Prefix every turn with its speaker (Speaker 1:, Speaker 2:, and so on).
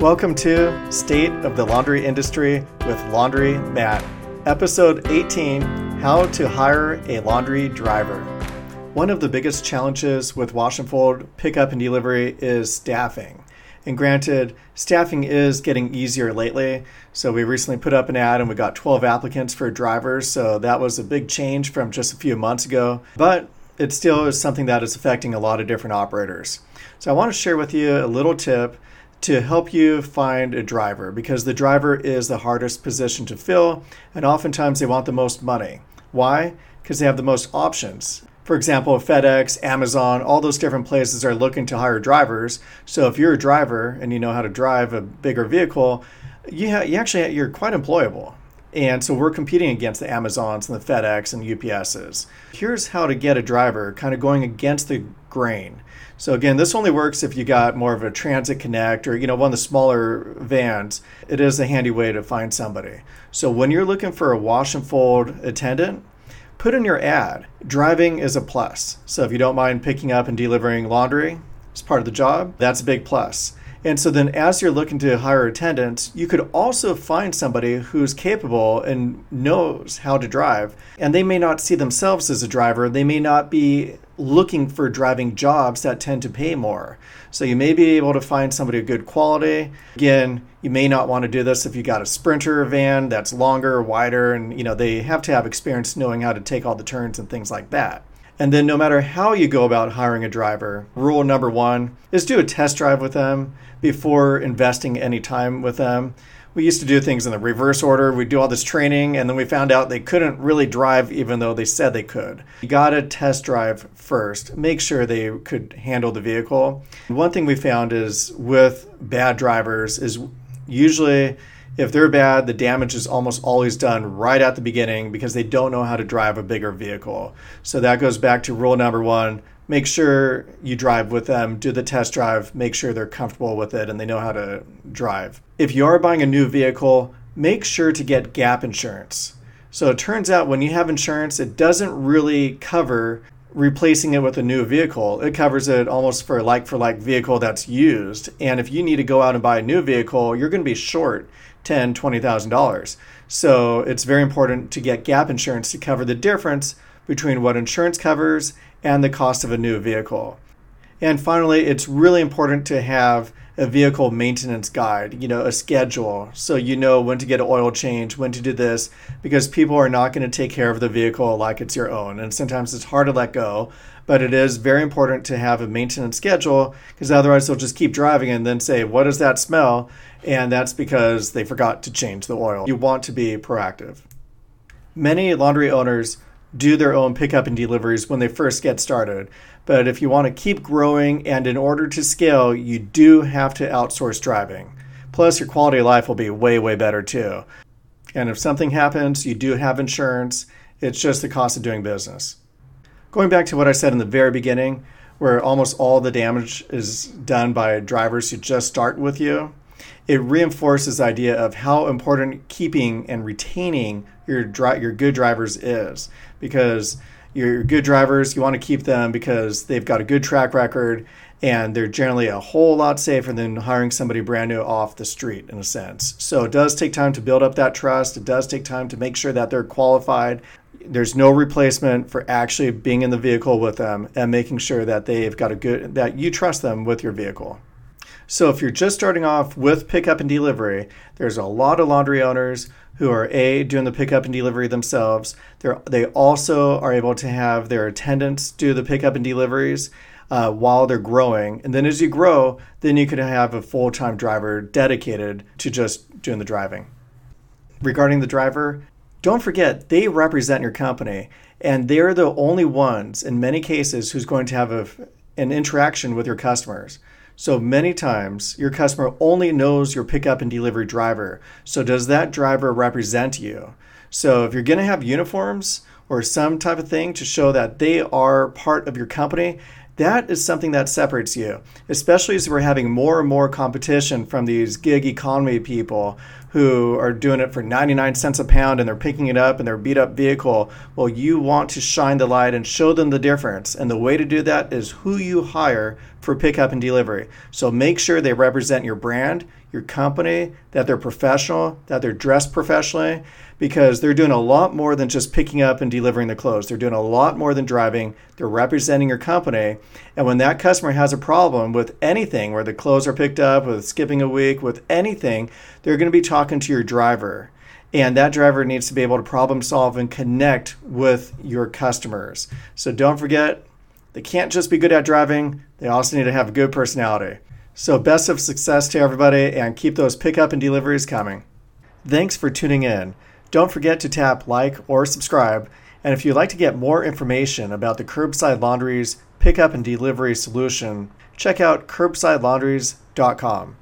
Speaker 1: Welcome to State of the Laundry Industry with Laundry Matt, episode 18 How to Hire a Laundry Driver. One of the biggest challenges with wash and fold, pickup, and delivery is staffing. And granted, staffing is getting easier lately. So we recently put up an ad and we got 12 applicants for drivers. So that was a big change from just a few months ago. But it still is something that is affecting a lot of different operators. So I want to share with you a little tip to help you find a driver because the driver is the hardest position to fill and oftentimes they want the most money. Why? Because they have the most options. For example, FedEx, Amazon, all those different places are looking to hire drivers. So if you're a driver and you know how to drive a bigger vehicle, you, ha- you actually you're quite employable. And so we're competing against the Amazons and the FedEx and UPSs. Here's how to get a driver, kind of going against the grain. So again, this only works if you got more of a transit connect or you know one of the smaller vans. It is a handy way to find somebody. So when you're looking for a wash and fold attendant, put in your ad. Driving is a plus. So if you don't mind picking up and delivering laundry it's part of the job, that's a big plus. And so then, as you're looking to hire attendants, you could also find somebody who's capable and knows how to drive. And they may not see themselves as a driver, they may not be looking for driving jobs that tend to pay more. So you may be able to find somebody of good quality. Again, you may not want to do this if you got a sprinter van that's longer, wider, and you know they have to have experience knowing how to take all the turns and things like that. And then, no matter how you go about hiring a driver, rule number one is do a test drive with them before investing any time with them. We used to do things in the reverse order. We'd do all this training, and then we found out they couldn't really drive even though they said they could. You got to test drive first, make sure they could handle the vehicle. One thing we found is with bad drivers, is usually if they're bad, the damage is almost always done right at the beginning because they don't know how to drive a bigger vehicle. So that goes back to rule number one make sure you drive with them, do the test drive, make sure they're comfortable with it and they know how to drive. If you are buying a new vehicle, make sure to get gap insurance. So it turns out when you have insurance, it doesn't really cover replacing it with a new vehicle. It covers it almost for like for like vehicle that's used. And if you need to go out and buy a new vehicle, you're going to be short ten, twenty thousand dollars. So it's very important to get gap insurance to cover the difference between what insurance covers and the cost of a new vehicle. And finally, it's really important to have a vehicle maintenance guide, you know, a schedule, so you know when to get an oil change, when to do this, because people are not going to take care of the vehicle like it's your own. And sometimes it's hard to let go, but it is very important to have a maintenance schedule because otherwise they'll just keep driving and then say, What does that smell? And that's because they forgot to change the oil. You want to be proactive. Many laundry owners do their own pickup and deliveries when they first get started. But if you want to keep growing and in order to scale, you do have to outsource driving. Plus, your quality of life will be way, way better too. And if something happens, you do have insurance. It's just the cost of doing business. Going back to what I said in the very beginning, where almost all the damage is done by drivers who just start with you, it reinforces the idea of how important keeping and retaining your dri- your good drivers is because your good drivers you want to keep them because they've got a good track record and they're generally a whole lot safer than hiring somebody brand new off the street in a sense. So it does take time to build up that trust. It does take time to make sure that they're qualified. There's no replacement for actually being in the vehicle with them and making sure that they've got a good that you trust them with your vehicle. So if you're just starting off with pickup and delivery, there's a lot of laundry owners who are a doing the pickup and delivery themselves. They they also are able to have their attendants do the pickup and deliveries uh, while they're growing. And then as you grow, then you can have a full time driver dedicated to just doing the driving. Regarding the driver, don't forget they represent your company, and they're the only ones in many cases who's going to have a, an interaction with your customers. So many times, your customer only knows your pickup and delivery driver. So, does that driver represent you? So, if you're going to have uniforms or some type of thing to show that they are part of your company, that is something that separates you, especially as we're having more and more competition from these gig economy people who are doing it for 99 cents a pound and they're picking it up in their beat up vehicle. Well, you want to shine the light and show them the difference. And the way to do that is who you hire for pickup and delivery. So make sure they represent your brand, your company, that they're professional, that they're dressed professionally, because they're doing a lot more than just picking up and delivering the clothes. They're doing a lot more than driving. They're representing your company. And when that customer has a problem with anything, where the clothes are picked up, with skipping a week, with anything, they're going to be talking to your driver. And that driver needs to be able to problem solve and connect with your customers. So don't forget, they can't just be good at driving, they also need to have a good personality. So, best of success to everybody and keep those pickup and deliveries coming. Thanks for tuning in. Don't forget to tap like or subscribe. And if you'd like to get more information about the Curbside Laundries pickup and delivery solution, check out curbsidelaundries.com.